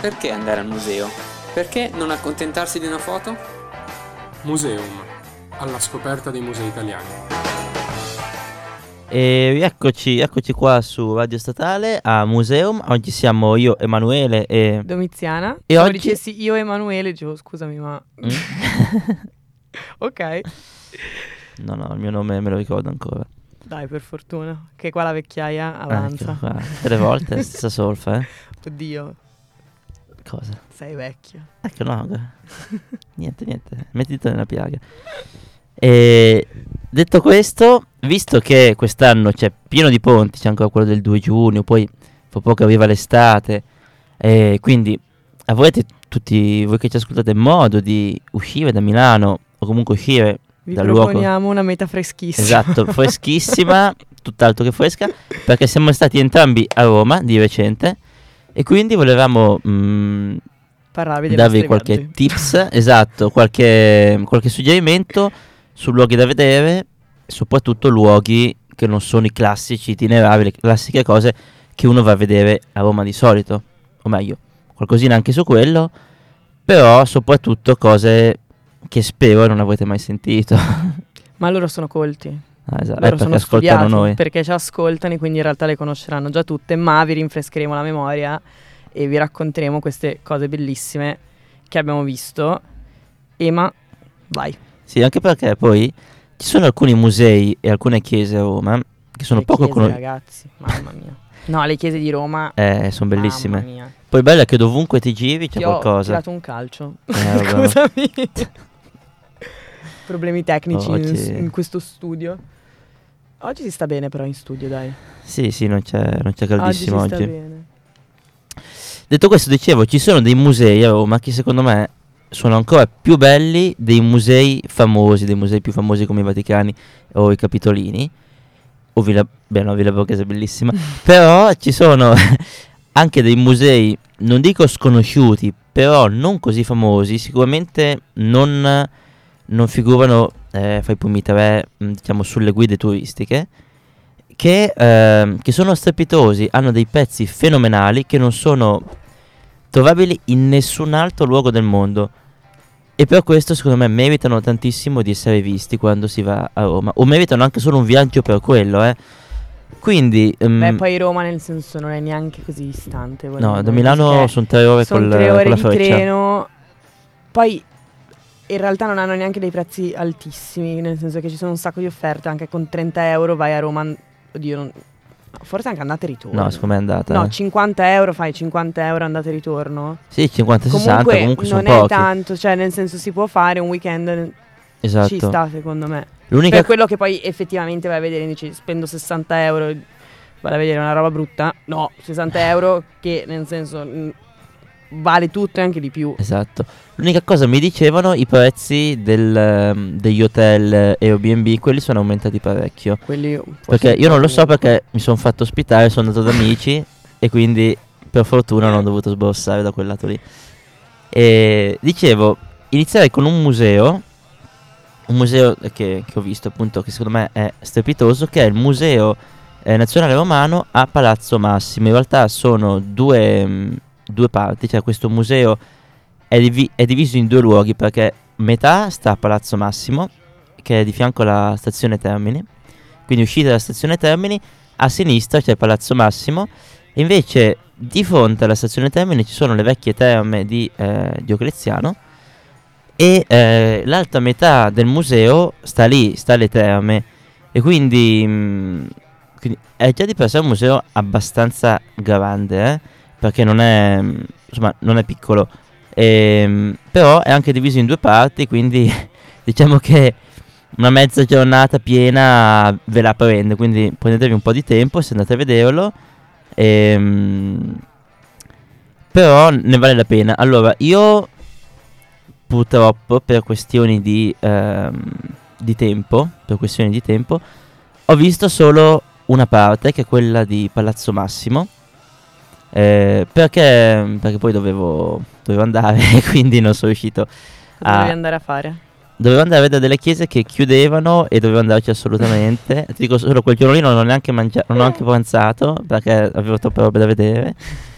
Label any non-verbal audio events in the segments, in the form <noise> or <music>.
Perché andare al museo? Perché non accontentarsi di una foto? Museum, alla scoperta dei musei italiani. E eccoci, eccoci qua su Radio Statale a Museum. Oggi siamo io, Emanuele e... Domiziana. E Se oggi- dicessi io Emanuele, dicevo scusami, ma Mm? <laughs> ok, no, no, il mio nome me lo ricordo ancora. dai, per fortuna che qua la vecchiaia Ah, avanza. ecco qua. Tre volte, <laughs> stessa solfa, eh? Oddio, Cosa? sei vecchio. Ecco, no, <laughs> niente, niente, mettito nella piaga. E detto questo, visto che quest'anno c'è pieno di ponti, c'è ancora quello del 2 giugno, poi fra poco arriva l'estate, e quindi avrete tutti voi che ci ascoltate modo di uscire da Milano o comunque uscire Vi Dal luogo. proponiamo una meta freschissima. Esatto, freschissima, <laughs> tutt'altro che fresca, perché siamo stati entrambi a Roma di recente e quindi volevamo mm, Parlarvi dei darvi qualche viaggi. tips, esatto, qualche, qualche suggerimento su luoghi da vedere, soprattutto luoghi che non sono i classici itinerari, le classiche cose che uno va a vedere a Roma di solito, o meglio, qualcosina anche su quello, però soprattutto cose che spero non avrete mai sentito. Ma loro sono colti. Ah, esatto, eh, Loro perché sono ascoltano noi. perché ci ascoltano e quindi in realtà le conosceranno già tutte, ma vi rinfrescheremo la memoria e vi racconteremo queste cose bellissime che abbiamo visto. Ema, vai. Sì, anche perché poi ci sono alcuni musei e alcune chiese a Roma che sono le poco conosciute. ragazzi, mamma mia. No, le chiese di Roma, <laughs> Eh, sono bellissime. Poi bello è che dovunque ti giri c'è Ti ho qualcosa. tirato un calcio. Eh. <laughs> Scusami. Problemi tecnici in, Oggi- in questo studio. Oggi si sta bene però in studio, dai. Sì, sì, non c'è, non c'è caldissimo oggi oggi. Detto questo, dicevo, ci sono dei musei a Roma che secondo me sono ancora più belli dei musei famosi, dei musei più famosi come i Vaticani o i Capitolini. O Villa, beh, no, Villa Borghese è bellissima. <laughs> Però ci sono <laughs> anche dei musei, non dico sconosciuti, però non così famosi, sicuramente non, non figurano eh, fra i primi tre, mh, diciamo, sulle guide turistiche, che, ehm, che sono strepitosi, hanno dei pezzi fenomenali che non sono trovabili in nessun altro luogo del mondo. E per questo secondo me meritano tantissimo di essere visti quando si va a Roma. O meritano anche solo un viaggio per quello, eh. Quindi... ehm, Beh, poi Roma nel senso non è neanche così distante. no, da Milano sono tre ore sono col- tre con ore la di freccia. treno. Poi in realtà non hanno neanche dei prezzi altissimi, nel senso che ci sono un sacco di offerte, anche con 30 euro vai a Roma, oddio, non- forse anche andata e ritorno. No, secondo me è andata. No, eh. 50 euro fai 50 euro andata e ritorno. Sì, 50-60 comunque, comunque, non è pochi. tanto, cioè nel senso si può fare un weekend, Esatto. ci sta secondo me. L'unica Per quello che poi effettivamente vai a vedere, dici spendo 60 euro, vado a vedere una roba brutta. No, 60 euro che nel senso vale tutto e anche di più. Esatto. L'unica cosa mi dicevano i prezzi del, ehm, degli hotel eh, Airbnb, quelli sono aumentati parecchio. Quelli Perché io non lo so perché mi sono fatto ospitare, sono andato da amici e quindi per fortuna non ho dovuto sborsare da quel lato lì. E dicevo, iniziare con un museo, un museo che, che ho visto appunto che secondo me è strepitoso, che è il Museo eh, Nazionale Romano a Palazzo Massimo. In realtà sono due, mh, due parti, cioè questo museo è, divi- è diviso in due luoghi perché metà sta a Palazzo Massimo, che è di fianco alla stazione Termini, quindi uscite dalla stazione Termini, a sinistra c'è Palazzo Massimo, e invece di fronte alla stazione Termini ci sono le vecchie terme di eh, Diocleziano, e eh, l'altra metà del museo sta lì, sta alle terme, e quindi, mh, quindi è già di per sé un museo abbastanza grande, eh, perché non è, mh, insomma, non è piccolo. Ehm, però è anche diviso in due parti, quindi <laughs> diciamo che una mezza giornata piena ve la prende, quindi prendetevi un po' di tempo se andate a vederlo. Ehm, però ne vale la pena. Allora, io purtroppo per questioni di, ehm, di tempo, per questioni di tempo, ho visto solo una parte, che è quella di Palazzo Massimo. Eh, perché, perché poi dovevo, dovevo andare e <laughs> quindi non sono riuscito a, devi andare a fare? Dovevo andare a vedere delle chiese che chiudevano e dovevo andarci assolutamente. <laughs> Ti dico solo quel giorno lì non ho neanche mangiato, non ho neanche pranzato perché avevo troppe robe da vedere.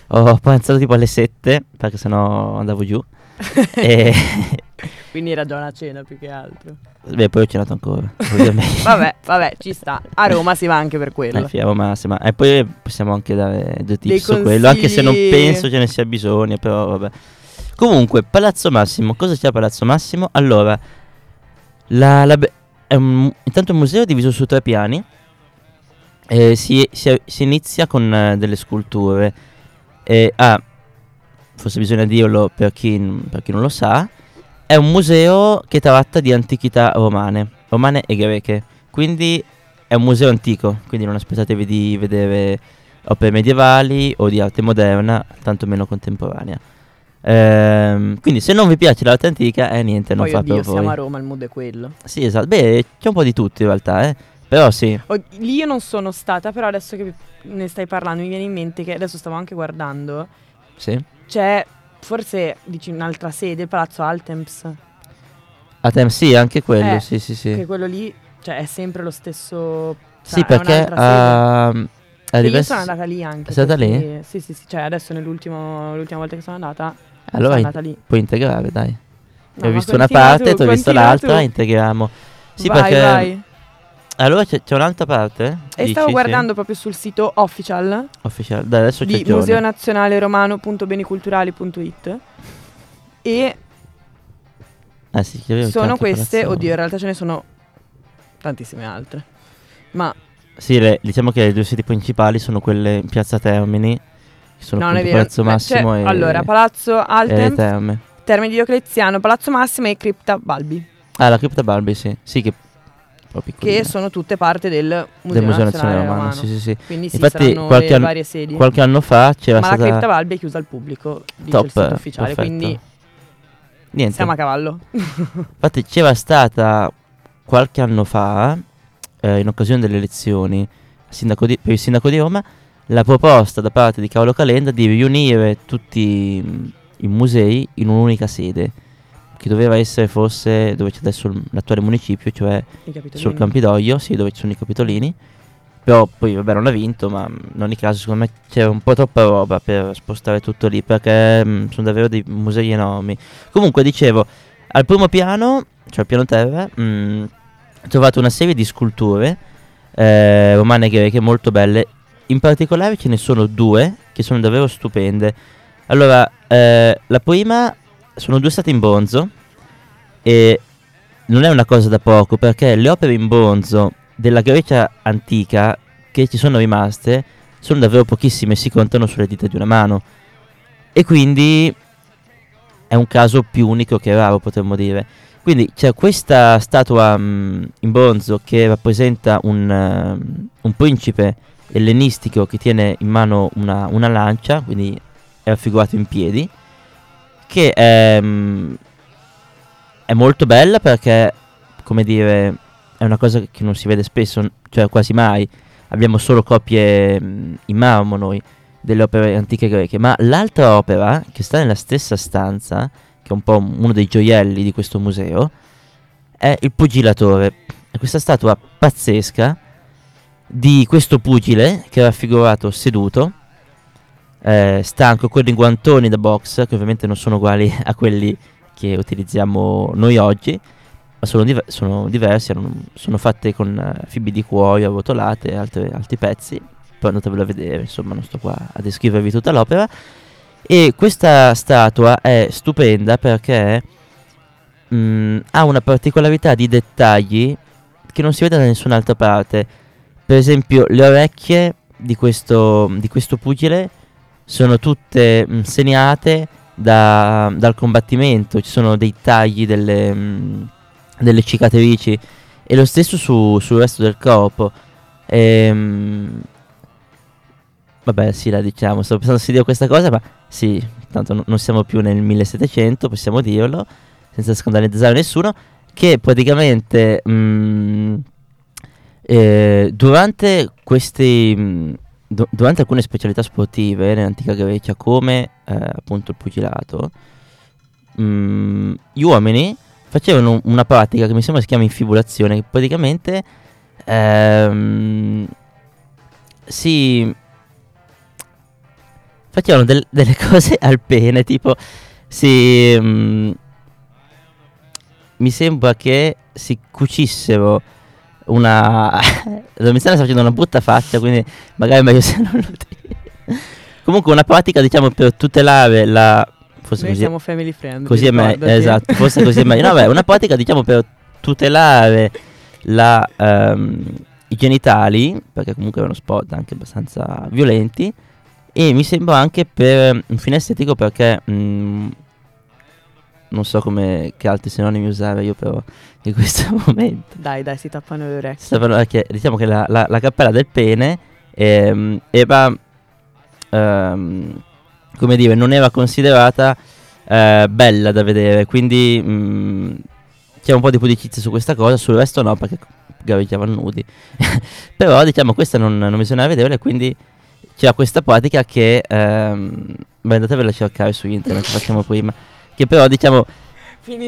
Ho pranzato tipo alle 7 perché sennò andavo giù. <laughs> e <laughs> Quindi era già una cena più che altro. beh, poi ho cenato ancora, <laughs> ovviamente. vabbè, vabbè, ci sta. A Roma si va anche per Eh, quello. fiamo massima. E poi possiamo anche dare due tips su quello, anche se non penso ce ne sia bisogno, però vabbè. Comunque, Palazzo Massimo, cosa c'è a Palazzo Massimo? Allora, la, la be- è un, intanto è un museo diviso su tre piani. Eh, si, si- si inizia con eh, delle sculture. E ah, forse bisogna dirlo per chi, per chi non lo sa. È un museo che tratta di antichità romane, romane e greche. Quindi è un museo antico, quindi non aspettatevi di vedere opere medievali o di arte moderna, tanto meno contemporanea. Ehm, quindi se non vi piace l'arte antica, eh niente, non Poi fa oddio, per voi. siamo a Roma, il mood è quello. Sì, esatto. Beh, c'è un po' di tutto in realtà, eh. Però sì. Oh, lì io non sono stata, però adesso che ne stai parlando mi viene in mente che adesso stavo anche guardando. Sì. C'è forse dici un'altra sede, Palazzo Altemps. A Tem sì, anche quello, Eh, sì, sì, sì. Che quello lì, cioè, è sempre lo stesso. Sì, cioè, è perché E io sono andata lì anche. Sei andata lì? Sì, sì, sì. Cioè, adesso nell'ultimo, l'ultima volta che sono andata, Allora sono andata lì. puoi integrare, dai. No, ho visto una parte, tu, tu hai visto l'altra, tu. integriamo. Sì, vai, perché vai. Allora c'è, c'è un'altra parte? E Dici, stavo sì? guardando proprio sul sito official Official. Dai, adesso di Giorgio. Museo Nazionale Romano.beniculturali.it e Ah, sì, sono queste, oddio, in realtà ce ne sono tantissime altre. Ma Sì, le- diciamo che le due sedi principali sono quelle in Piazza Termini, che sono non è appunto vero. Palazzo Massimo e, allora, Palazzo Altem, Terme. Termini di Diocleziano, Palazzo Massimo e Cripta Balbi, Ah, la cripta Barbie, sì. Sì, che che sono tutte parte del Museo, del Museo Nazionale, Romano. Romano. Sì, sì, sì. Quindi sì, Infatti, qualche anno- varie sedi. Qualche anno fa c'era Ma la stata Cripta Balbi è chiusa al pubblico, dice Top, il sito ufficiale, perfetto. quindi Niente. siamo a cavallo. <laughs> Infatti c'era stata qualche anno fa, eh, in occasione delle elezioni sindaco di- per il sindaco di Roma, la proposta da parte di Paolo Calenda di riunire tutti mh, i musei in un'unica sede, che doveva essere forse dove c'è adesso l'attuale municipio, cioè sul Campidoglio, sì, dove ci sono i capitolini. Però poi vabbè non ha vinto, ma in ogni caso secondo me c'era un po' troppa roba per spostare tutto lì, perché mh, sono davvero dei musei enormi. Comunque dicevo, al primo piano, cioè al piano terra, mh, ho trovato una serie di sculture eh, romane e greche molto belle. In particolare ce ne sono due che sono davvero stupende. Allora, eh, la prima sono due state in bronzo e non è una cosa da poco perché le opere in bronzo della Grecia antica che ci sono rimaste sono davvero pochissime, si contano sulle dita di una mano. E quindi è un caso più unico che raro, potremmo dire. Quindi c'è questa statua mm, in bronzo che rappresenta un, ehm, un principe ellenistico che tiene in mano una, una lancia, quindi è raffigurato in piedi, che è, mm, è molto bella perché, come dire, è una cosa che non si vede spesso, cioè quasi mai. Abbiamo solo copie mm, in marmo noi delle opere antiche greche, ma l'altra opera che sta nella stessa stanza, che è un po' uno dei gioielli di questo museo, è il pugilatore. È questa statua pazzesca di questo pugile che è raffigurato seduto, eh, stanco, con i guantoni da box, che ovviamente non sono uguali <laughs> a quelli che utilizziamo noi oggi, ma sono, diver- sono diversi, erano- sono fatte con eh, fibre di cuoio arrotolate e altri, altri pezzi, poi andatevelo a vedere, insomma non sto qua a descrivervi tutta l'opera. E questa statua è stupenda perché mm, ha una particolarità di dettagli che non si vede da nessun'altra parte. Per esempio, le orecchie di questo, di questo pugile sono tutte mm, segnate da- dal combattimento, ci sono dei tagli delle, mm, delle cicatrici e lo stesso su- sul resto del corpo. Ehm, vabbè, sì, la diciamo, stavo pensando se dire questa cosa, ma sì, tanto no- non siamo più nel 1700, possiamo dirlo, senza scandalizzare nessuno, che praticamente mm, eh, durante questi... mm, du- durante alcune specialità sportive nell'antica Grecia, come eh, appunto il pugilato, mm, gli uomini facevano una pratica che mi sembra si chiama infibulazione, che praticamente ehm, si facevano del- delle <laughs> cose al pene, tipo si... mm, mi sembra che si cucissero una... <laughs> Domiziano sta facendo una brutta faccia, quindi magari è meglio <laughs> se non lo dico. Comunque una pratica, diciamo, per tutelare la... Forse Noi così, siamo family friendly. così è meglio, esatto, forse così è meglio. No, beh, una pratica, diciamo, per tutelare la, ehm, i genitali, perché comunque erano sport anche abbastanza violenti, e mi sembra anche per un fine estetico perché mm, non so come che altri sinonimi usare io però <laughs> in questo momento. Dai, dai, si tappano le orecchie. Parlando che- diciamo che la, la- la cappella del pene ehm, era, ehm, come dire, non era considerata eh, bella da vedere, quindi mm, c'è un po' di pudicizia su questa cosa, sul resto no perché gareggiavano nudi. <laughs> però diciamo questa non, non bisognava vederla e quindi c'era questa pratica che ehm, beh, andatevela a cercare su internet, facciamo prima, che però diciamo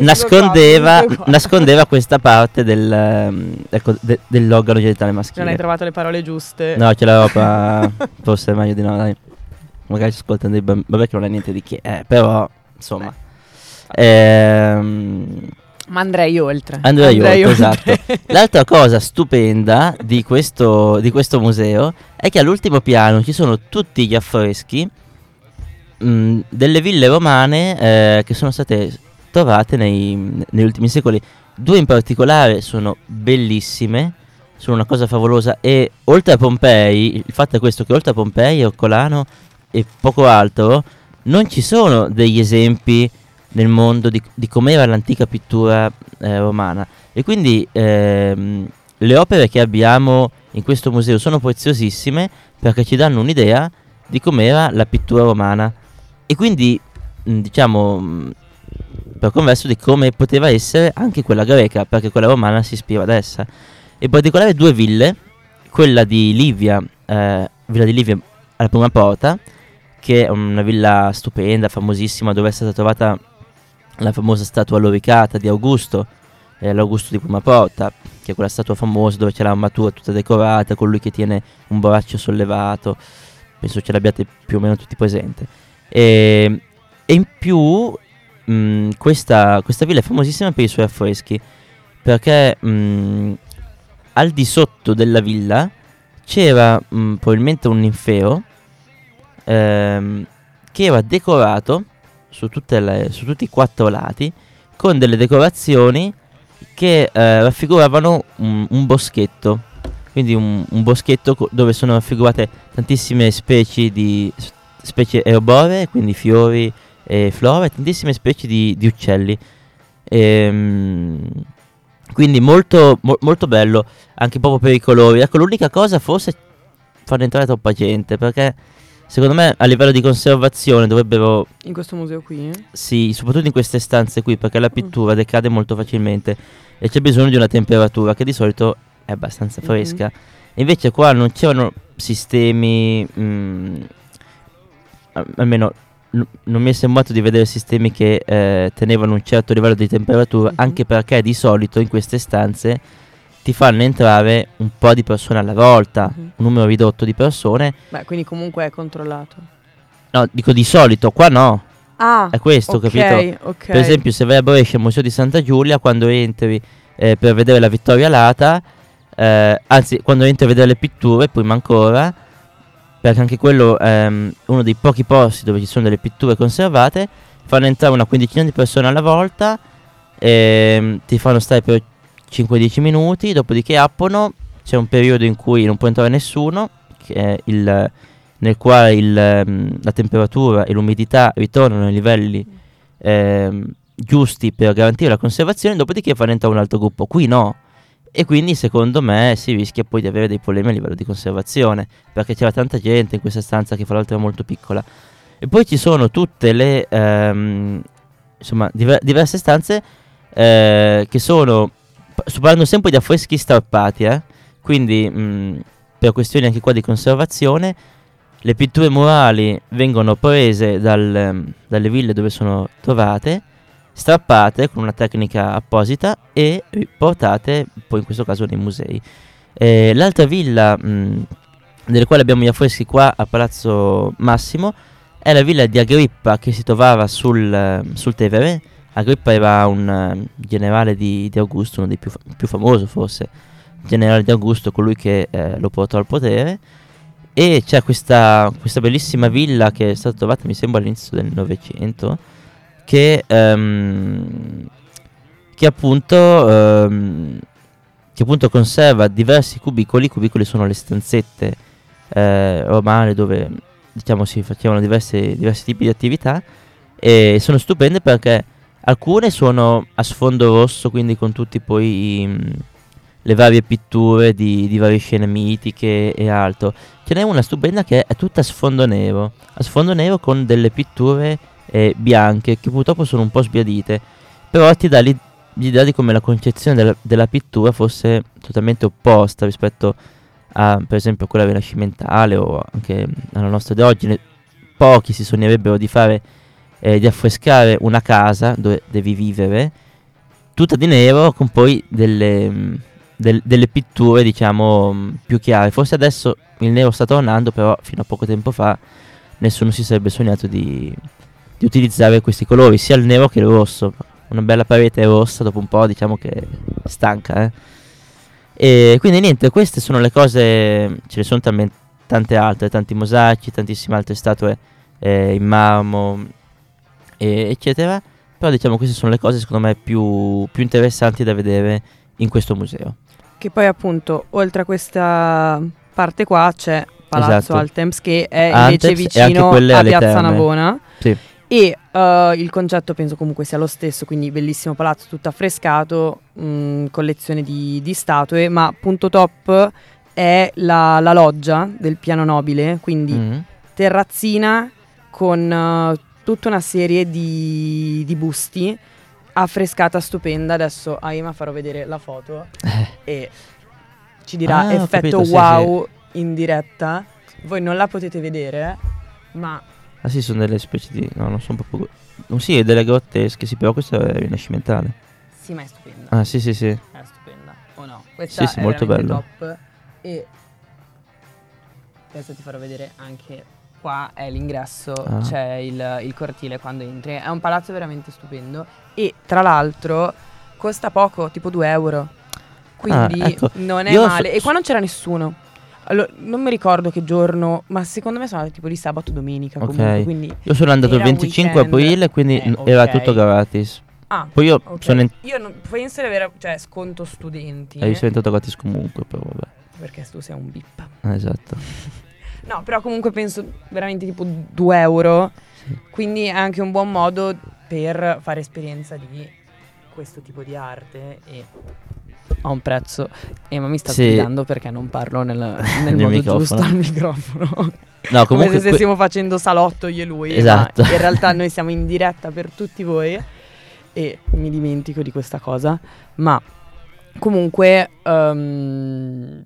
nascondeva, nascondeva questa parte del, ehm, ecco, de- dell'organo genitale Non hai maschile. trovato le parole giuste. No, ce l'avevo qua, <laughs> forse è meglio di no, dai. Magari si ascoltano dei bambini, vabbè che non è niente di che, eh, però, insomma. Ehm, Ma andrei oltre. Andrei oltre, esatto. L'altra cosa stupenda di questo, di questo museo è che all'ultimo piano ci sono tutti gli affreschi mh, delle ville romane eh, che sono state trovate nei- negli ultimi secoli. Due in particolare sono bellissime, sono una cosa favolosa e oltre a Pompei, il fatto è questo che oltre a Pompei, Ercolano e poco altro, non ci sono degli esempi nel mondo di, di com'era l'antica pittura eh, romana. E quindi ehm, le opere che abbiamo in questo museo sono preziosissime perché ci danno un'idea di com'era la pittura romana e quindi mh, diciamo mh, per converso di come poteva essere anche quella greca perché quella romana si ispira ad essa. In particolare due ville, quella di Livia, eh, villa di Livia alla prima porta, che è una villa stupenda, famosissima, dove è stata trovata la famosa statua loricata di Augusto, eh, l'Augusto di prima porta, che è quella statua famosa dove c'è l'armatura tutta decorata, con lui che tiene un braccio sollevato, penso ce l'abbiate più o meno tutti presente. E, e in più mh, questa, questa villa è famosissima per i suoi affreschi, perché mh, al di sotto della villa c'era mh, probabilmente un ninfeo ehm, che era decorato su, le- su tutti i quattro lati con delle decorazioni che eh, raffiguravano un, un boschetto. Quindi un, un boschetto co- dove sono raffigurate tantissime specie di specie erboree, quindi fiori e flora, e tantissime specie di, di uccelli. Ehm, quindi molto, mo- molto bello, anche proprio per i colori. Ecco, l'unica cosa forse è farne entrare troppa gente, perché secondo me a livello di conservazione dovrebbero In questo museo qui? eh? sì, soprattutto in queste stanze qui, perché la pittura decade molto facilmente e c'è bisogno di una temperatura che di solito è abbastanza Mhm. fresca. Invece qua non c'erano sistemi, mm, a- almeno non mi è sembrato di vedere sistemi che eh, tenevano un certo livello di temperatura, Mhm. anche perché di solito in queste stanze ti fanno entrare un po' di persone alla volta, Mhm. un numero ridotto di persone. Beh, quindi comunque è controllato. No, dico di solito, qua no, Ah, è questo, ok, capito? ok. Per esempio, se vai a Brescia al Museo di Santa Giulia, quando entri eh, per vedere la Vittoria Alata, eh, anzi, quando entri a vedere le pitture, prima ancora, perché anche quello è uno dei pochi posti dove ci sono delle pitture conservate, fanno entrare una quindicina di persone alla volta, ehm, ti fanno stare per 5-10 minuti, dopodiché aprono, c'è un periodo in cui non può entrare nessuno, il, nel quale il, ehm, la temperatura e l'umidità ritornano ai livelli ehm, giusti per garantire la conservazione, dopodiché fanno entrare un altro gruppo. Qui no. E quindi secondo me si rischia poi di avere dei problemi a livello di conservazione, perché c'era tanta gente in questa stanza che fra l'altro è molto piccola. E poi ci sono tutte le ehm, insomma diver- diverse stanze eh, che sono sto parlando sempre di affreschi strappati, eh? quindi mh, per questioni anche qua di conservazione le pitture murali vengono prese dal, ehm, dalle ville dove sono trovate, strappate con una tecnica apposita e portate poi in questo caso nei musei. Eh, l'altra villa mh, delle quali abbiamo gli affreschi qua a Palazzo Massimo è la villa di Agrippa che si trovava sul, eh, sul Tevere. Agrippa era un eh, generale di, di Augusto, uno dei più, più famosi forse, generale di Augusto, colui che eh, lo portò al potere. E c'è questa, questa bellissima villa che è stata trovata, mi sembra, all'inizio del Novecento, che, ehm, che appunto... ehm, che appunto conserva diversi cubicoli, i cubicoli sono le stanzette eh, romane dove diciamo si facevano diverse- diversi tipi di attività e sono stupende perché alcune sono a sfondo rosso, quindi con tutti poi i, le varie pitture di, di varie scene mitiche e altro. Ce n'è una stupenda che è tutta a sfondo nero, a sfondo nero con delle pitture eh, bianche che purtroppo sono un po' sbiadite, però ti dà l'i- l'idea di come la concezione della, della pittura fosse totalmente opposta rispetto a per esempio quella rinascimentale o anche alla nostra di oggi. Pochi si sognerebbero di fare eh, di affrescare una casa dove devi vivere tutta di nero con poi delle, mm, del- delle pitture diciamo mm, più chiare. Forse adesso il nero sta tornando, però fino a poco tempo fa nessuno si sarebbe sognato di, di utilizzare questi colori, sia il nero che il rosso. Una bella parete rossa dopo un po' diciamo che stanca, eh. E quindi niente, queste sono le cose, ce ne sono talmente tante altre, tanti mosaici, tantissime altre statue eh, in marmo, e- eccetera. Però diciamo queste sono le cose secondo me più, più interessanti da vedere in questo museo. Che poi appunto, oltre a questa parte qua c'è Palazzo Esatto. Altemps che è Anteps invece vicino a Piazza. Navona. Sì. E eh, il concetto penso comunque sia lo stesso, quindi bellissimo palazzo tutto affrescato, mh, collezione di, di statue, ma punto top è la, la loggia del piano nobile, quindi Mm. terrazzina con eh, tutta una serie di, di busti, affrescata stupenda. Adesso a Ima farò vedere la foto <laughs> e ci dirà Ah, effetto capito, sì, wow in diretta. Voi non la potete vedere, ma Ah sì, sono delle specie di... no, non sono proprio... No, sì, è delle grottesche, sì, però questa è rinascimentale. sì, ma è stupenda. Ah sì, sì, sì. È stupenda. O no? Questa Sì, sì, è molto bello. top. E adesso ti farò vedere anche qua è l'ingresso, Ah. c'è il, il cortile quando entri. È un palazzo veramente stupendo. E tra l'altro costa poco, tipo 2 euro. Quindi Ah, ecco. non è Io so- male. e qua non c'era nessuno. Allora, non mi ricordo che giorno, ma secondo me sono tipo di sabato domenica Ok. comunque, quindi Io sono andato il Era un 25 weekend. aprile, quindi Eh, n- era tutto gratis. Ah, Poi io ok. sono, in- Io non, penso di avere, cioè, sconto studenti. eh, io sono entrato gratis comunque, però vabbè. Perché tu sei un bip. Ah, esatto. <laughs> No, però comunque penso veramente tipo 2 euro. Sì. Quindi è anche un buon modo per fare esperienza di questo tipo di arte e a un prezzo. E ma mi sta Sì. perché non parlo nel, <laughs> nel modo microfono. giusto al microfono. No, Come se que- stessimo facendo salotto io e lui. Esatto. Ma in realtà <laughs> noi siamo in diretta per tutti voi. E mi dimentico di questa cosa. Ma comunque ehm,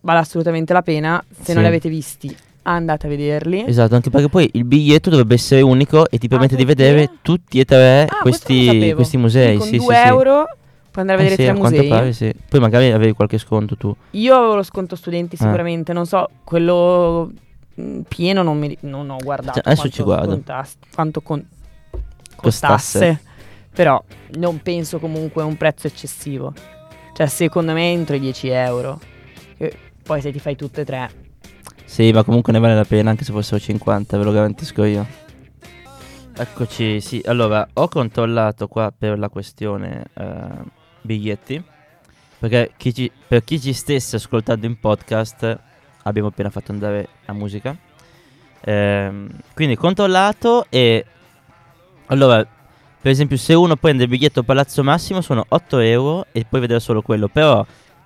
vale assolutamente la pena. Se Sì. non li avete visti, andate a vederli. Esatto, anche perché poi il biglietto dovrebbe essere unico e ti permette di tutti? vedere tutti e tre Ah, questi, questi musei. Sì, con sì, 2 sì. euro puoi andare a Eh vedere sì, tre musei. pare, sì. Poi magari avevi qualche sconto tu. Io avevo lo sconto studenti Ah. sicuramente, non so, quello mh, pieno non, mi, non ho guardato Cioè, adesso quanto ci guardo. quanto con- Costasse. costasse, però non penso comunque a un prezzo eccessivo. Cioè secondo me entro i 10 euro. E poi se ti fai tutte e tre, Sì, ma comunque ne vale la pena anche se fossero 50, ve lo garantisco io. Eccoci, sì. Allora, ho controllato qua per la questione eh, biglietti. Perché chi ci- per chi ci stesse ascoltando in podcast, abbiamo appena fatto andare la musica. Ehm, quindi controllato e... Allora, per esempio, se uno prende il biglietto Palazzo Massimo sono 8 euro e poi vedrà solo quello. Però,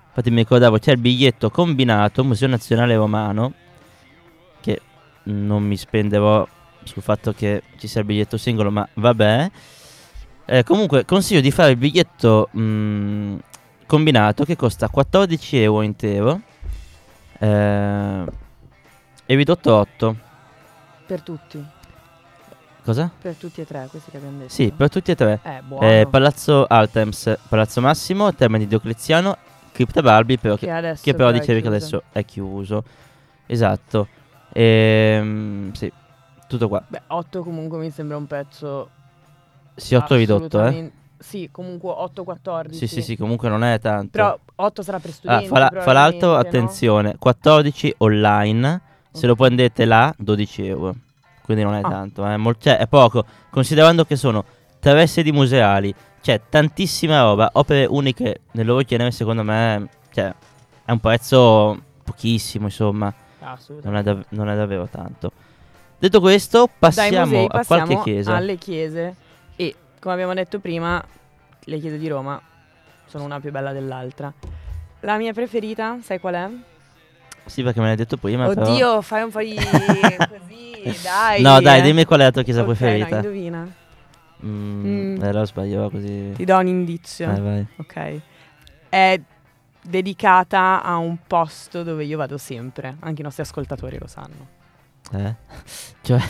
infatti mi ricordavo, c'è il biglietto combinato Museo Nazionale Romano, che non mi spenderò sul fatto che ci sia il biglietto singolo, ma vabbè. Eh, comunque, consiglio di fare il biglietto mh, combinato che costa 14 euro intero eh, e ridotto 8. per tutti, Cosa? per tutti e tre, questi che abbiamo detto. Sì, per tutti e tre. Eh, buono. Eh, Palazzo Altems, Palazzo Massimo, Termini di Diocleziano, Cripta Barbi, però che, che che però dicevi che adesso è chiuso. Esatto. Ehm, sì. Tutto qua. Beh, 8 comunque mi sembra un pezzo Sì, 8 ridotto, eh. Sì, comunque 8-14. Sì, sì, sì, comunque non è tanto. Però 8 sarà per Ah, studenti. fa, la- fa l'alto, probabilmente, no? attenzione, 14 online, se lo prendete là 12 euro, quindi non è Ah. tanto, eh, mol- cioè, è poco, considerando che sono tre sedi museali, c'è tantissima roba, opere uniche nel loro genere, secondo me, cioè, è un prezzo pochissimo, insomma, Ah, non è, dav- non è davvero tanto. Detto questo, Dai passiamo musei a passiamo qualche chiesa. alle chiese come abbiamo detto prima, le chiese di Roma sono una più bella dell'altra. La mia preferita, sai qual è? Sì, perché me l'hai detto prima, però- Oddio, fai un po' di <laughs> così, dai. No, dai, dimmi qual è la tua chiesa Ok, no, preferita. indovina. Mm, Mm. Eh, lo sbaglio così. Ti do un indizio. Vai, vai. Ok. È dedicata a un posto dove io vado sempre. Anche i nostri ascoltatori lo sanno. Eh? Cioè...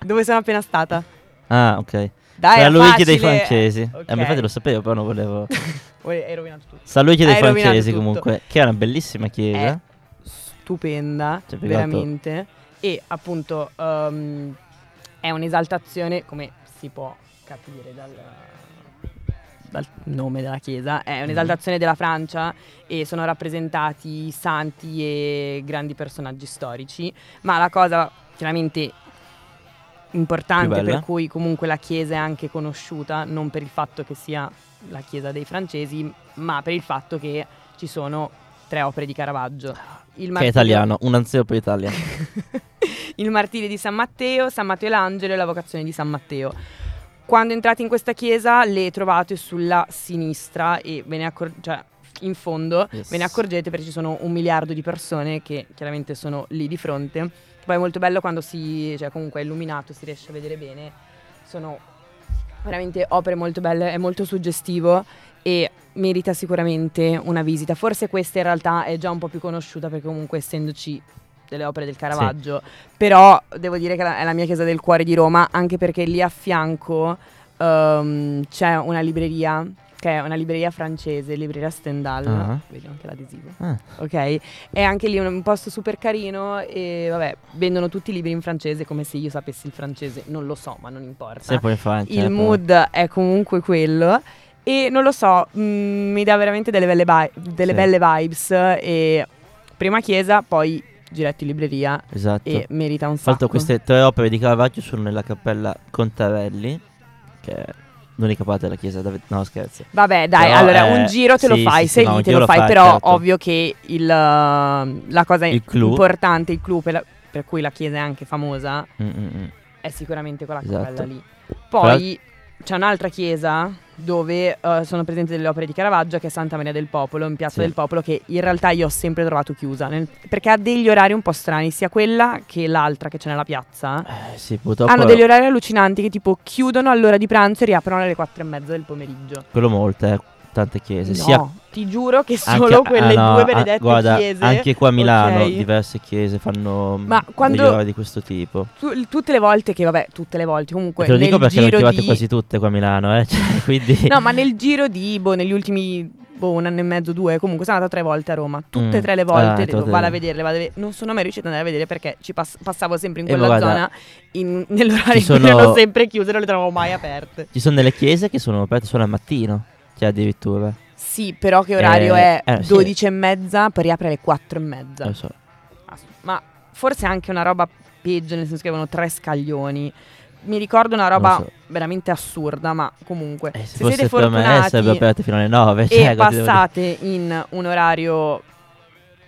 Dove sono appena stata? Ah, ok. Dai, San Luigi dei francesi. Eh, ma infatti lo sapevo, però non volevo. <laughs> Hai rovinato tutto. San Luigi dei Hai francesi, tutto. comunque, che è una bellissima chiesa. È stupenda, Cioè, veramente. E appunto ehm, è un'esaltazione, come si può capire dal, dal nome della chiesa, Mhm. è un'esaltazione della Francia e sono rappresentati santi e grandi personaggi storici. Ma la cosa chiaramente importante per cui comunque la chiesa è anche conosciuta, non per il fatto che sia la chiesa dei francesi, ma per il fatto che ci sono tre opere di Caravaggio. Il Che è martirio- italiano, un per Italia. <laughs> il martirio di San Matteo, San Matteo l'Angelo e la vocazione di San Matteo. Quando entrate in questa chiesa le trovate sulla sinistra e ve ne accor- cioè, in fondo Yes. ve ne accorgete perché ci sono un miliardo di persone che chiaramente sono lì di fronte. Poi è molto bello quando si, cioè comunque è illuminato, si riesce a vedere bene. Sono veramente opere molto belle, è molto suggestivo e merita sicuramente una visita. Forse questa in realtà è già un po' più conosciuta perché comunque essendoci delle opere del Caravaggio, però devo dire che è la mia chiesa del cuore di Roma, anche perché lì a fianco ehm, c'è una libreria che è una libreria francese, libreria Stendhal, Ah. vedi anche l'adesivo Ah, ok? È anche lì un, un posto super carino e vabbè, vendono tutti i libri in francese come se io sapessi il francese, non lo so, ma non importa. in Francia. eh, il però. mood è comunque quello e non lo so, mm, mi dà veramente delle belle, vi- delle Sì. belle vibes e prima chiesa, poi giretto in libreria Esatto. e merita un sacco. queste tre opere di Caravaggio sono nella cappella Contarelli, che è l'unica parte della chiesa. da- No, scherzo. Vabbè, dai, Però, allora eh, un giro te lo sì, fai, sì, sei no, te lo lo fai, fai, però certo. ovvio che il, uh, la cosa Il importante, il clou per, la- per cui la chiesa è anche famosa Mm, mm, mm. è sicuramente quella Esatto. lì. Poi c'è un'altra chiesa dove eh, sono presenti delle opere di Caravaggio che è Santa Maria del Popolo, in Piazza Sì. del Popolo, che in realtà io ho sempre trovato chiusa, nel- perché ha degli orari un po' strani, sia quella che l'altra che c'è nella piazza. Eh, sì, purtroppo. Hanno degli orari allucinanti che tipo chiudono all'ora di pranzo e riaprono alle quattro e mezza del pomeriggio. Quello molte, eh, tante chiese. No, Sia ti giuro che anche- solo quelle ah, no, due ah, benedette guarda, chiese. Anche qua a Milano ok? diverse chiese fanno mm, Ma quando- di questo tipo. Tu- tutte le volte che, vabbè, tutte le volte, comunque Te lo dico perché le ho trovate di... quasi tutte qua a Milano, eh. <laughs> cioè, quindi... No, ma nel giro di, boh, negli ultimi, boh, un anno e mezzo, due, comunque sono andata tre volte a Roma. Tutte e Mm. tre le Ah, volte, lo vado a vederle, vado a vedere. Non sono mai riuscita ad andare a vedere perché ci pass- passavo sempre in quella guarda, zona, in, nell'orario ci in cui sono- erano sempre chiuse, non le trovavo mai aperte. Ci sono delle chiese che sono aperte solo al mattino, cioè addirittura. Sì, però che orario Eh, è? eh, sì. 12 e mezza, poi riapre alle 4 e mezza. Lo so. Ma forse anche una roba peggio, nel senso che avevano tre scaglioni. Mi ricordo una roba so. veramente assurda, ma comunque, Eh, se, se siete me fortunati sarebbero aperte fino alle 9. e Cioè, dire? passate in un orario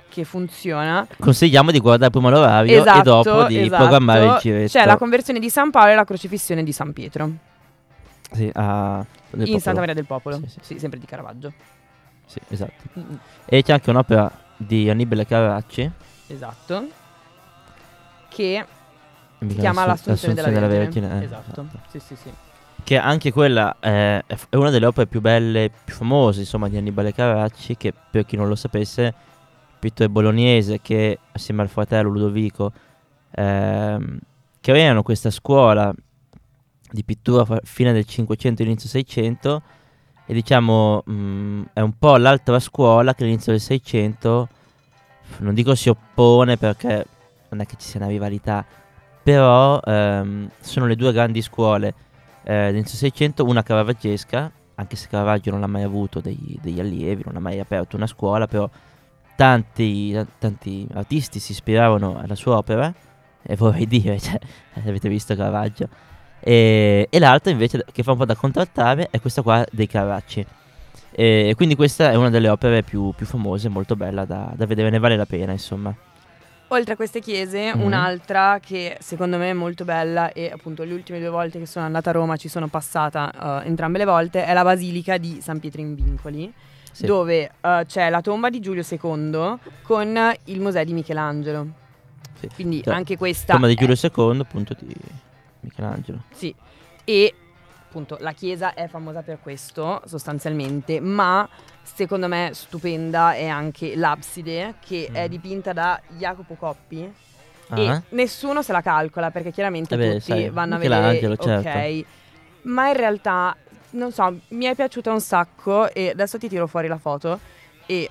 che funziona, Consigliamo di guardare prima l'orario esatto, e dopo di esatto, programmare il giretto. C'è la conversione di San Paolo e la crocifissione di San Pietro Sì, a- del in. Santa Maria del Popolo. Sì, sì. Sì, sempre di Caravaggio. Sì, esatto. Mm, E c'è anche un'opera di Annibale Carracci. Esatto. Che mi si chiama chiama Assun- l'Assunzione della Vergine. eh, esatto. Sì, sì, sì. Che anche quella è, è una delle opere più belle, più famose, insomma, di Annibale Carracci, che per chi non lo sapesse, pittore bolognese che assieme al fratello Ludovico ehm, creano questa scuola di pittura fine del 500 e inizio 600 e diciamo mh, è un po' l'altra scuola che all'inizio del 600 non dico si oppone perché non è che ci sia una rivalità però ehm, sono le due grandi scuole. Eh, dell'inizio 600, una caravaggesca, anche se Caravaggio non ha mai avuto dei- degli allievi, non ha mai aperto una scuola, però tanti, tanti artisti si ispiravano alla sua opera, e vorrei dire, <laughs> cioè, avete visto Caravaggio, e, e l'altra invece che fa un po' da contraltare è questa qua dei Carracci. E quindi questa è una delle opere più, più famose, molto bella da, da vedere, ne vale la pena insomma. Oltre a queste chiese, Mhm. un'altra che secondo me è molto bella e appunto le ultime due volte che sono andata a Roma ci sono passata eh, entrambe le volte, è la Basilica di San Pietro in Vincoli, Sì. dove eh, c'è la tomba di Giulio II con il museo di Michelangelo. Sì. Quindi Cioè, anche questa... Tomba di è- Giulio II, appunto di Michelangelo. Sì, e appunto la chiesa è famosa per questo sostanzialmente, ma secondo me stupenda è anche l'abside che è Mm. dipinta da Jacopo Coppi Ah, e nessuno se la calcola perché chiaramente Eh beh, tutti sai, vanno a vedere Michelangelo, certo. ok, ma in realtà non so, mi è piaciuta un sacco e adesso ti tiro fuori la foto e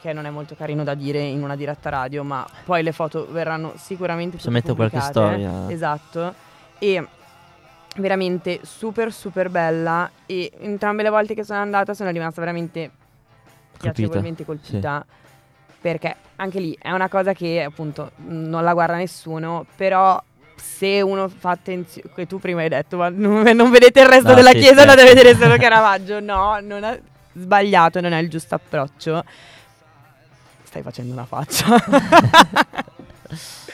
che non è molto carino da dire in una diretta radio, ma poi le foto verranno sicuramente Se tutte metto qualche pubblicate. storia. Esatto. E veramente super super bella e entrambe le volte che sono andata sono rimasta veramente Colpita, piacevolmente colpita perché anche lì è una cosa che appunto non la guarda nessuno, però se uno fa attenzione, che tu prima hai detto, ma non, non vedete il resto No, della sì, chiesa, certo. andate a vedere solo <laughs> Caravaggio. No, non è sbagliato, non è il giusto approccio. Stai facendo una faccia. <laughs> <laughs>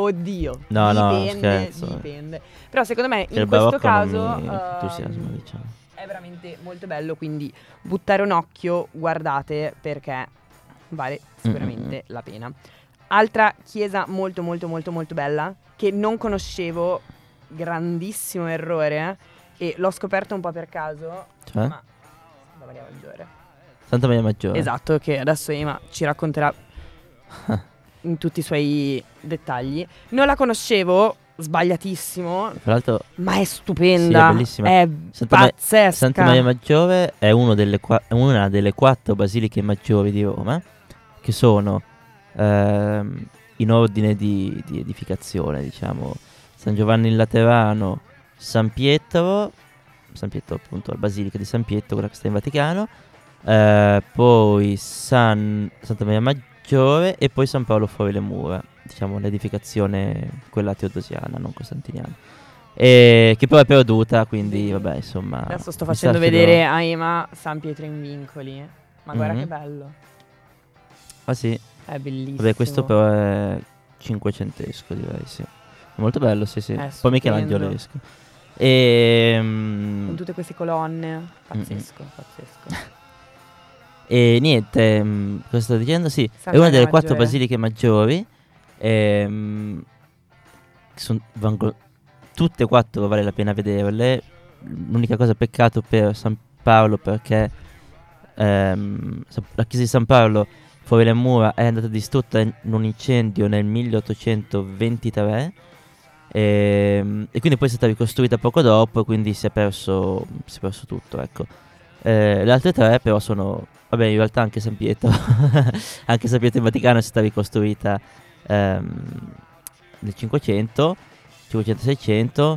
Oddio. No, no, dipende, scherzo. dipende. Però secondo me Che in questo caso ehm, entusiasma, diciamo. è veramente molto bello, quindi buttare un occhio, guardate perché vale sicuramente la pena. Altra chiesa molto molto molto molto bella che non conoscevo, grandissimo errore eh, e l'ho scoperto un po' per caso, Cioè? ma Santa Maria Maggiore. Santa Maria Maggiore. Esatto, che adesso Ema ci racconterà in tutti i suoi dettagli. Non la conoscevo, sbagliatissimo, Tra l'altro ma è stupenda. Sì, è bellissima. È Santa Ma- pazzesca. Santa Maria Maggiore è uno delle qua- una delle quattro basiliche maggiori di Roma, che sono ehm, in ordine di, di edificazione, diciamo, San Giovanni il Laterano, San Pietro, San Pietro appunto, la Basilica di San Pietro, quella che sta in Vaticano, eh, poi San, Santa Maria Maggiore e poi San Paolo fuori le mura, diciamo l'edificazione quella teodosiana, non costantiniana. E che però è perduta, quindi vabbè, insomma. Adesso sto facendo vedere a Ema San Pietro in Vincoli. Ma guarda Mhm. che bello. Ah sì, È bellissimo. vabbè, questo però è cinquecentesco, direi, sì. È molto bello, sì, sì. È Poi. Michelangiolesco. E, Con tutte queste colonne. Pazzesco, pazzesco. <laughs> e niente, mh, cosa sto dicendo? Sì, Santa è una delle quattro Maggiore. basiliche maggiori. ehm, son- vango- tutte e quattro vale la pena vederle. L'unica cosa peccato per San Paolo perché ehm, la chiesa di San Paolo fuori le mura è andata distrutta in un incendio nel 1823 ehm, e quindi poi è stata ricostruita poco dopo e quindi si è perso, si è perso tutto ecco. Eh, le altre tre però sono vabbè in realtà anche San Pietro <laughs> anche San Pietro in Vaticano è stata ricostruita ehm, nel 500 500-600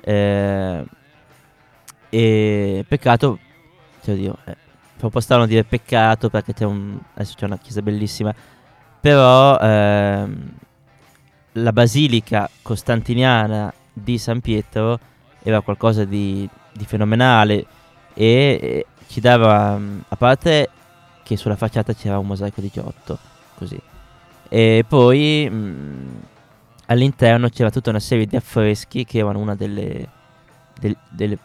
eh, e peccato cioè oddio eh, fa un po' strano dire peccato perché c'è un c'è una chiesa bellissima però ehm, la basilica costantiniana di San Pietro era qualcosa di, di fenomenale e, ci dava mm, a parte che sulla facciata c'era un mosaico di Giotto così. E poi mm, all'interno c'era tutta una serie di affreschi che erano una delle, del- delle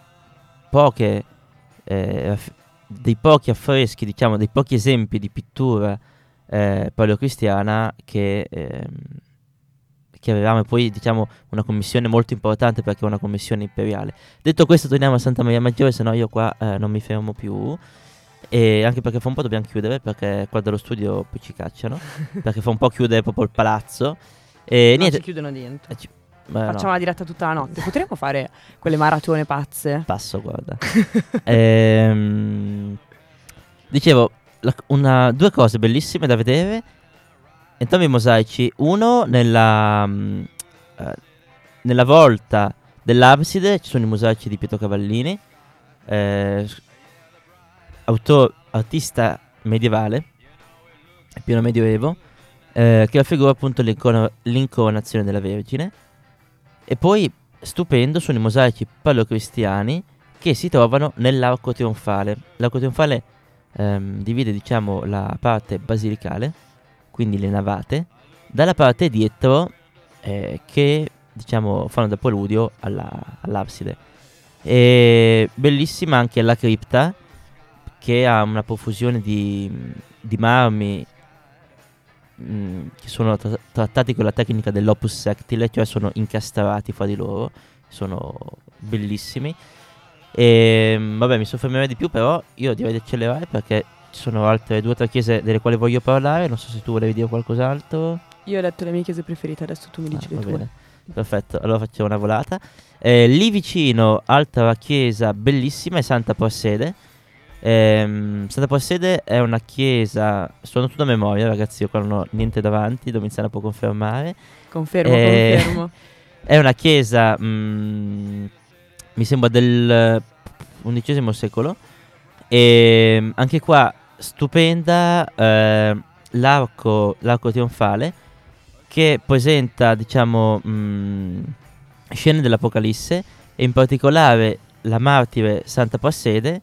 poche eh, dei pochi affreschi diciamo dei pochi esempi di pittura eh, paleocristiana che, ehm, che avevamo e poi diciamo una commissione molto importante perché è una commissione imperiale detto questo torniamo a Santa Maria Maggiore se no io qua eh, non mi fermo più e anche perché fa un po' dobbiamo chiudere perché qua dallo studio poi ci cacciano <laughs> perché fa un po' chiudere proprio il palazzo e No, niente ci chiudono dentro. eh, ci- beh, no, Facciamo la diretta tutta la notte. Potremmo fare quelle maratone pazze? passo guarda <laughs> Ehm, dicevo la- una- due cose bellissime da vedere entrambi i mosaici uno nella mm, eh, nella volta dell'abside ci sono i mosaici di Pietro Cavallini, eh, autor- artista medievale, pieno medioevo, eh, che raffigura appunto l'incoro- l'incoronazione della Vergine. E poi, stupendo, sono i mosaici paleocristiani che si trovano nell'arco trionfale. L'arco trionfale ehm, divide, diciamo, la parte basilicale, quindi le navate, dalla parte dietro eh, che, diciamo, fanno da preludio alla- all'abside. E bellissima anche la cripta, che ha una profusione di, di marmi mm, che sono tra- trattati con la tecnica dell'opus sectile, cioè sono incastrati fra di loro, sono bellissimi. E mm, vabbè, mi soffermerei di più, però io direi di accelerare perché ci sono altre due o tre chiese delle quali voglio parlare. Non so se tu volevi dire qualcos'altro. Io ho detto le mie chiese preferite, adesso tu mi dici Ah, le tue. bene. Perfetto, allora facciamo una volata. Eh, lì vicino, altra chiesa bellissima, è Santa Porsede. Ehm, Santa Porsede è una chiesa, sono tutto a memoria ragazzi, io qua non ho niente davanti, Domiziana può confermare. Confermo, Eh, confermo. <laughs> È una chiesa, mm, mi sembra del XI secolo. E anche qua stupenda eh, l'arco, l'arco trionfale che presenta, diciamo, mm, scene dell'Apocalisse e in particolare la martire Santa Prassede,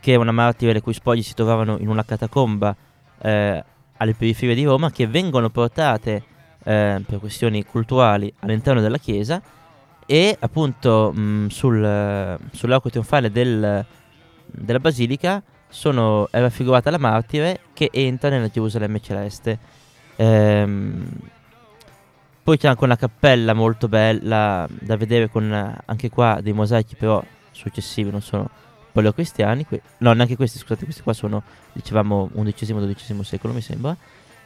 che è una martire le cui spoglie si trovavano in una catacomba eh, alle periferie di Roma, che vengono portate eh, per questioni culturali all'interno della chiesa e appunto mh, sul, eh, sull'arco trionfale del- della basilica sono, è raffigurata la martire che entra nella Gerusalemme celeste. Ehm, poi c'è anche una cappella molto bella da vedere con eh, anche qua dei mosaici però successivi, non sono paleocristiani. que- no, neanche questi, scusate, questi qua sono, dicevamo, XI-XII secolo mi sembra.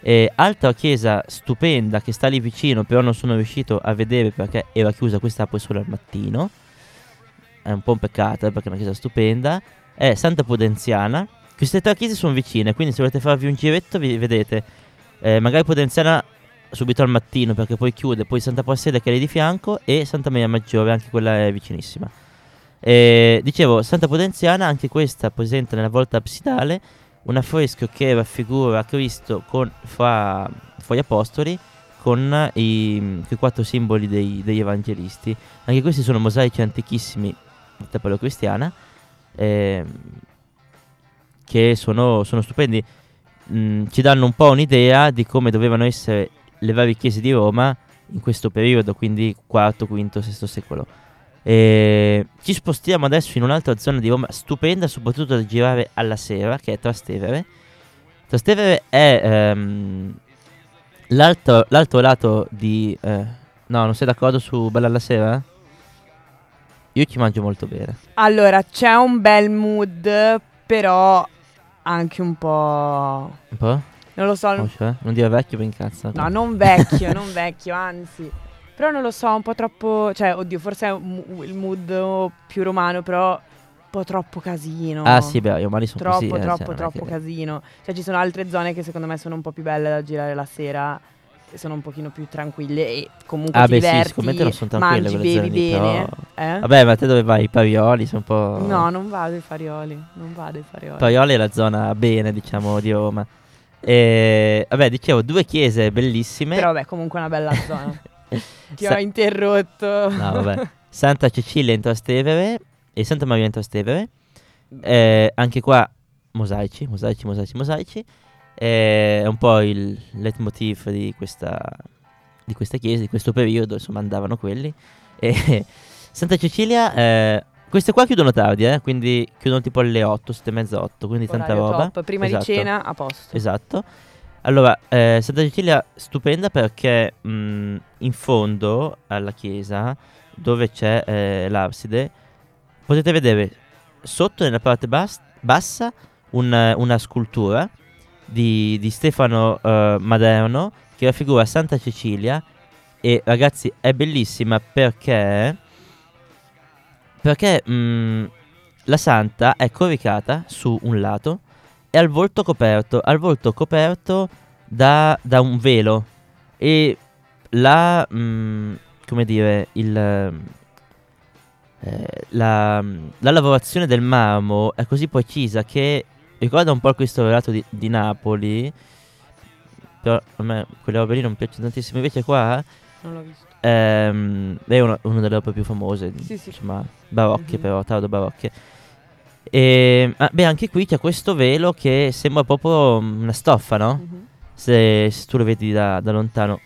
E altra chiesa stupenda che sta lì vicino, però non sono riuscito a vedere perché era chiusa, questa apre solo al mattino. È un po' un peccato eh, perché è una chiesa stupenda. È Santa Pudenziana. Queste tre chiese sono vicine, quindi se volete farvi un giretto vi vedete eh, magari Pudenziana subito al mattino perché poi chiude, poi Santa Prassede che è lì di fianco e Santa Maria Maggiore, anche quella è vicinissima. E, dicevo, Santa Pudenziana, anche questa presenta nella volta absidale un affresco che raffigura Cristo con, fra, fra gli apostoli con i, i quattro simboli dei- degli evangelisti. Anche questi sono mosaici antichissimi di tapolo cristiana ehm, che sono, sono stupendi. Mm, ci danno un po' un'idea di come dovevano essere le varie chiese di Roma in questo periodo, quindi IV, V, VI secolo. E ci spostiamo adesso in un'altra zona di Roma stupenda, soprattutto da girare alla sera, che è Trastevere. Trastevere è ehm, l'altro, l'altro lato di... eh, no, non sei d'accordo su Bella alla sera? Io ci mangio molto bene. Allora, c'è un bel mood, però anche un po'... Un po'? Non lo so, Oh, cioè? Non dire vecchio, mi incazza. no, non vecchio, non vecchio, anzi. Però non lo so, un po' troppo... Cioè, oddio, forse è mu- il mood più romano, però un po' troppo casino. Ah sì, beh, i romani sono Troppo, così. eh, troppo, cioè, è troppo che- casino. Cioè, ci sono altre zone che secondo me sono un po' più belle da girare la sera. Sono un pochino più tranquille e comunque Ah beh sì, diverti, secondo me non sono tranquille mangi, bevi bene. però- Eh? Vabbè, ma te dove vai? I Parioli sono un po'... No, non vado ai farioli. Non vado ai farioli. Parioli è la zona bene, diciamo, di Roma. E, vabbè, dicevo, due chiese bellissime. Però vabbè, comunque una bella zona. <laughs> Ti Sa- ho interrotto. No, vabbè. <laughs> Santa Cecilia in Trastevere e Santa Maria in Trastevere. Eh, anche qua mosaici, mosaici, mosaici, mosaici. È un po' il leitmotiv di questa, di questa chiesa, di questo periodo, insomma andavano quelli. E <laughs> Santa Cecilia, eh, queste qua chiudono tardi, eh, quindi chiudono tipo alle 8, 7 e mezza, 8, quindi tanta Orario roba. top. Prima Esatto. di cena, a posto. Esatto. Allora, eh, Santa Cecilia stupenda perché mh, in fondo alla chiesa, dove c'è eh, l'abside, potete vedere sotto nella parte bas- bassa un- una scultura di, di Stefano eh, Maderno che raffigura Santa Cecilia e ragazzi è bellissima perché perché mh, la santa è coricata su un lato e al volto coperto, al volto coperto da, da un velo. E la, mh, come dire, il, eh, la, la lavorazione del marmo è così precisa che ricorda un po' il Cristo Velato di, di Napoli, però a me quelle robe lì non piacciono tantissimo, invece qua Non l'ho visto. ehm, è una, una delle opere più famose, Sì, sì. insomma, barocche Mhm. però, tardo barocche. E, ah, beh, anche qui c'è questo velo che sembra proprio una stoffa, no? Mhm. se, se tu lo vedi da, da lontano.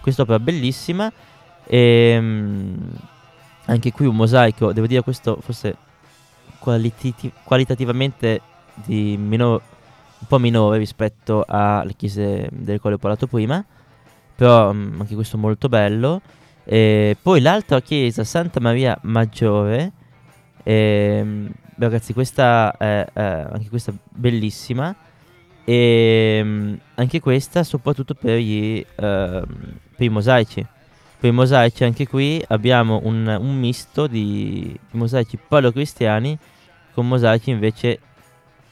Quest'opera bellissima. E, anche qui un mosaico, devo dire questo forse qualitati- qualitativamente di minor- un po' minore rispetto alle chiese delle quali ho parlato prima. Però mm, anche questo molto bello. E poi l'altra chiesa, Santa Maria Maggiore. ehm, beh, ragazzi, questa è, è anche questa bellissima. E mm, anche questa soprattutto per, gli, ehm, per i mosaici. Per i mosaici anche qui abbiamo un, un misto di mosaici paleocristiani con mosaici invece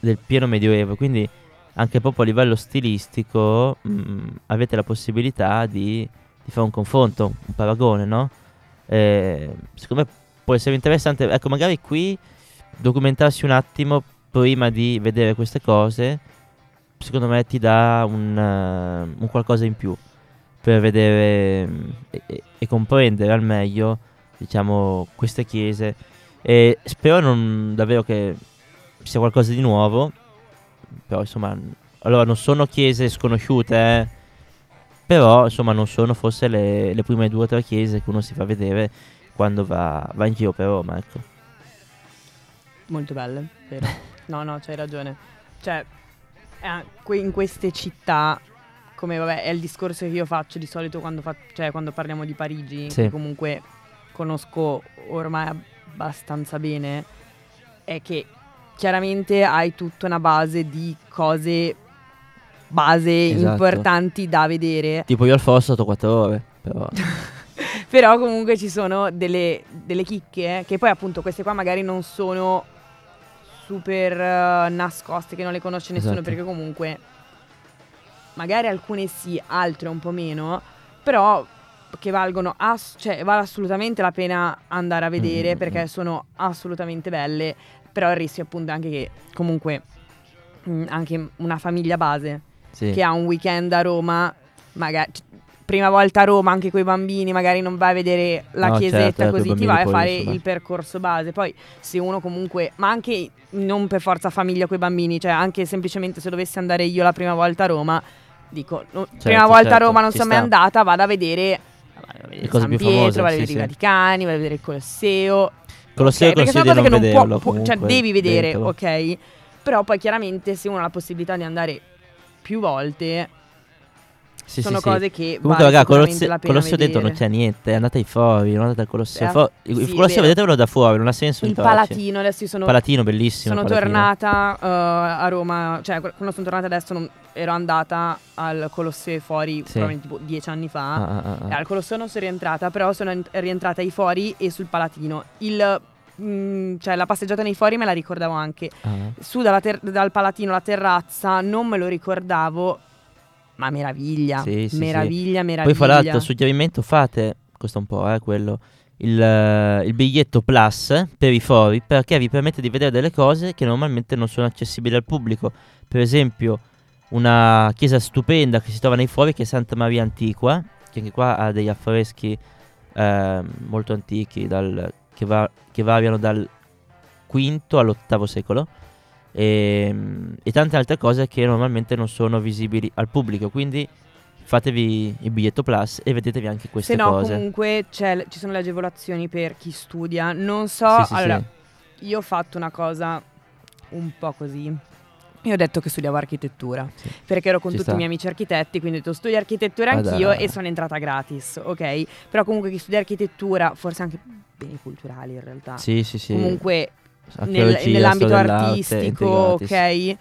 del pieno medioevo. Quindi anche proprio a livello stilistico mm, avete la possibilità di, di fare un confronto, un paragone, no? Eh, secondo me può essere interessante. Ecco, magari qui documentarsi un attimo prima di vedere queste cose secondo me ti dà un, eh, un qualcosa in più per vedere mm, e- e comprendere al meglio diciamo queste chiese e spero non davvero che sia qualcosa di nuovo però insomma allora non sono chiese sconosciute eh, però insomma non sono forse le, le prime due o tre chiese che uno si fa vedere quando va, va in giro per Roma ecco Molto belle, vero? <laughs> No, no, c'hai ragione. Cioè, eh, in queste città, come vabbè, è il discorso che io faccio di solito quando, fa- cioè, quando parliamo di Parigi, Sì. che comunque conosco ormai abbastanza bene, è che chiaramente hai tutta una base di cose base Esatto. importanti da vedere. tipo io al Fosso ho stato quattro ore però <laughs> Però comunque ci sono delle, delle chicche eh, che poi appunto queste qua magari non sono super eh, nascoste, che non le conosce nessuno Esatto. perché comunque magari alcune sì, altre un po' meno, però che valgono, ass- cioè vale assolutamente la pena andare a vedere Mm, perché mm. sono assolutamente belle, però il rischio appunto è anche che comunque mm, anche una famiglia base sì. che ha un weekend a Roma, magari prima volta a Roma anche con i bambini, magari non vai a vedere la No, chiesetta certo, eh, così, ti vai a fare il percorso base. Poi se uno comunque, ma anche non per forza famiglia con i bambini, cioè anche semplicemente se dovessi andare io la prima volta a Roma, dico, no, prima volta a certo, Roma non ci sono mai andata, vado a vedere... vado a vedere San Pietro, famose, vado a sì, vedere i sì. Vaticani, vado a vedere il Colosseo. Colosseo ok? Perché sono cose che non vederlo può, pu- cioè comunque, devi vedere, dentro. ok? Però poi chiaramente se uno ha la possibilità di andare più volte, Sì, sono sì, sì. cose che Comunque, vale raga, Colosseo, Colosseo dentro non c'è niente. Andate ai fori, non andate al Colosseo. Eh, Fo- il sì, Colosseo vero. vedetelo da fuori, non ha senso. Il entrarci. Palatino, adesso sono, Palatino, bellissimo. sono Palatino. tornata eh, a Roma, cioè quando sono tornata adesso non- ero andata al Colosseo fuori Sì. probabilmente tipo dieci anni fa. Ah, ah, ah, ah. al Colosseo non sono rientrata, però sono en- rientrata ai fori e sul Palatino. Il, mm, cioè la passeggiata nei fori me la ricordavo anche. Ah. Su dalla ter- dal Palatino, la terrazza, non me lo ricordavo. Ma meraviglia, Sì, sì, meraviglia, meraviglia. Poi, fra l'altro, suggerimento fate, costa un po', eh, quello. Il, eh, il biglietto plus per i fori perché vi permette di vedere delle cose che normalmente non sono accessibili al pubblico. Per esempio, una chiesa stupenda che si trova nei fori che è Santa Maria Antiqua, che anche qua ha degli affreschi eh, molto antichi dal- che, va- che variano dal V all'VIII secolo. E, e tante altre cose che normalmente non sono visibili al pubblico. Quindi fatevi il biglietto plus e vedetevi anche queste Se no, cose. comunque ci sono le agevolazioni per chi studia. Non so, Sì, sì, allora, sì. io ho fatto una cosa un po' così. Io ho detto che studiavo architettura perché ero con Ci tutti sta. i miei amici architetti, quindi ho detto studio architettura Ah, anch'io e sono entrata gratis, ok? Però comunque chi studia architettura, forse anche beni culturali in realtà. Sì, sì, sì. Comunque nel- nell'ambito artistico, ok?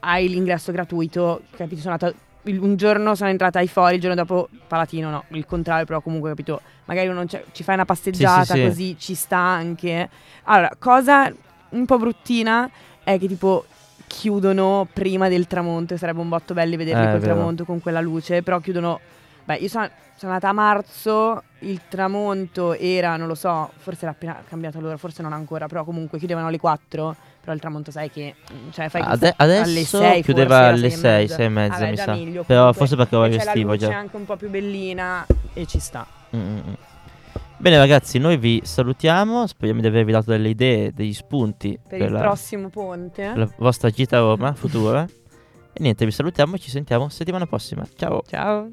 Hai l'ingresso gratuito, capito? Sono andata un giorno sono entrata ai fori, il giorno dopo Palatino, no, il contrario, però comunque capito, magari ci fai una passeggiata Sì, sì, sì. così ci sta anche. Allora, cosa un po' bruttina è che tipo chiudono prima del tramonto, e sarebbe un botto belli vederli Eh, col tramonto con quella luce, però chiudono Beh, io sono, sono andata a marzo, il tramonto era, non lo so, forse era appena cambiato l'ora, forse non ancora, però comunque chiudevano alle 4, però il tramonto sai che, mm, cioè fai Ade- alle adesso 6 chiudeva alle sei e 6, mezza. 6 e mezza Vabbè, mi già sa. meglio, Però forse perché ora E è c'è già. anche un po' più bellina e ci sta. Mm, mm, mm. Bene ragazzi, noi vi salutiamo, speriamo di avervi dato delle idee, degli spunti Per il la, prossimo ponte. per la vostra gita a Roma futura. <laughs> e niente, vi salutiamo e ci sentiamo settimana prossima. Ciao! Ciao.